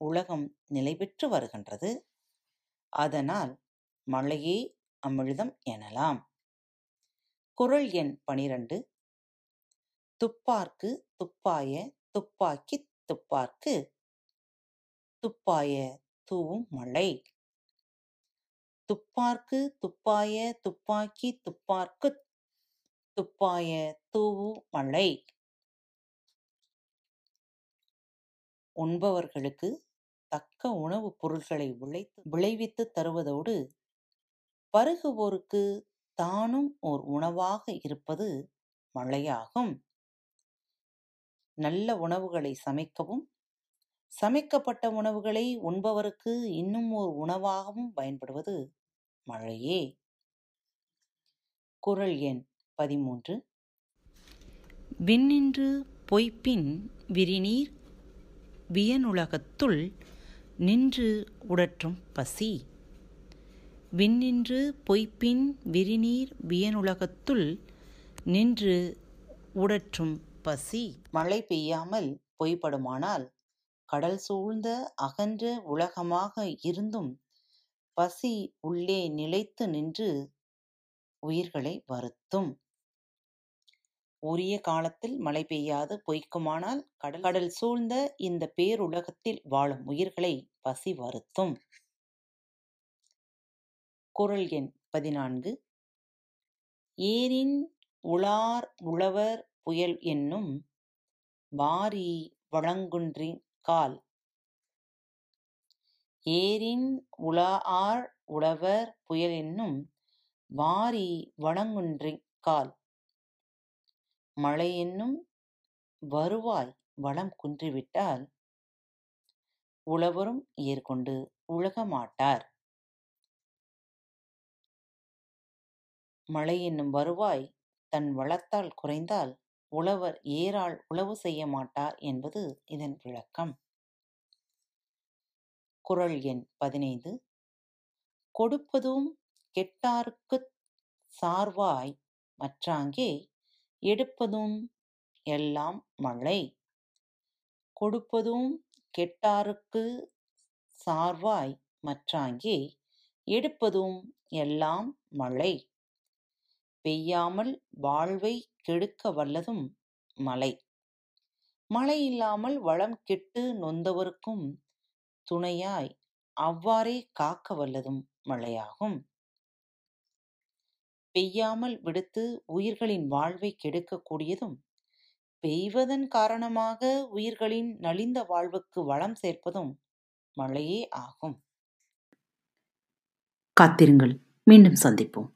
உலகம் நிலைபெற்று வருகின்றது. அதனால் மழையே அமிழ்தம் எனலாம். குறள் எண் பனிரண்டு. துப்பார்க்கு துப்பாய துப்பாக்கித் துப்பார்க்கு துப்பாய தூவும் மழை. துப்பார்க்கு துப்பாய துப்பாக்கித் துப்பார்க்குத் துப்பாய தூவு மழை. உண்பவர்களுக்கு தக்க உணவுப் பொருள்களை விளைத்து விளைவித்து தருவதோடு பருகுவோருக்கு தானும் ஓர் உணவாக இருப்பது மழையாகும். நல்ல உணவுகளை சமைக்கவும் சமைக்கப்பட்ட உணவுகளை உண்பவருக்கு இன்னும் ஓர் உணவாகவும் பயன்படுவது மழையே. குறள் எண் பதிமூன்று. விண்ணின்று பொய்ப்பின் விரிநீர் வியனுலகத்துள் நின்று உடற்றும் பசி. விண்ணின்று பொய்ப்பின் விரிநீர் வியனுலகத்துள் நின்று உடற்றும் பசி. மழை பெய்யாமல் பொய்ப்படுமானால் கடல் சூழ்ந்த அகன்ற உலகமாக இருந்தும் பசி உள்ளே நிலைத்து நின்று உயிர்களை வருத்தும். உரிய காலத்தில் மழை பெய்யாது பொய்க்குமானால் கடல் கடல் சூழ்ந்த இந்த பேருலகத்தில் வாழும் உயிர்களை பசி வருத்தும். குறள் எண் பதினான்கு. ஏரின் உளார் உழவர் புயல் என்னும் வாரி வழங்குன்றிக் கால். ஏரின் உளார் உழவர் புயல் என்னும் வாரி வழங்குன்றிக் கால். மழை என்னும் வருவாய் வளம் குன்றிவிட்டால் உழவரும் ஏற்கொண்டு உழக மாட்டார். மழை என்னும் வருவாய் தன் வளத்தால் குறைந்தால் உழவர் ஏரால் உழவு செய்ய மாட்டார் என்பது இதன் விளக்கம். குறள் எண் பதினைந்து. கொடுப்பதும் கெட்டார்க்குச் சார்வாய் மற்றாங்கே எடுப்பதும் எல்லாம் மழை. கொடுப்பதும் கெட்டாருக்கு சார்வாய் மற்றாங்கே எடுப்பதும் எல்லாம் மழை. பெய்யாமல் வாழ்வை கெடுக்க வல்லதும் மழை. மழை இல்லாமல் வளம் கெட்டு நொந்தவருக்கும் துணையாய் அவ்வாறே காக்க வல்லதும் மழையாகும். பெய்யாமல் விடுத்து உயிர்களின் வாழ்வை கெடுக்கக்கூடியதும் பெய்வதன் காரணமாக உயிர்களின் நலிந்த வாழ்வுக்கு வளம் சேர்ப்பதும் மழையே ஆகும். காத்திருங்கள் மீண்டும் சந்திப்போம்.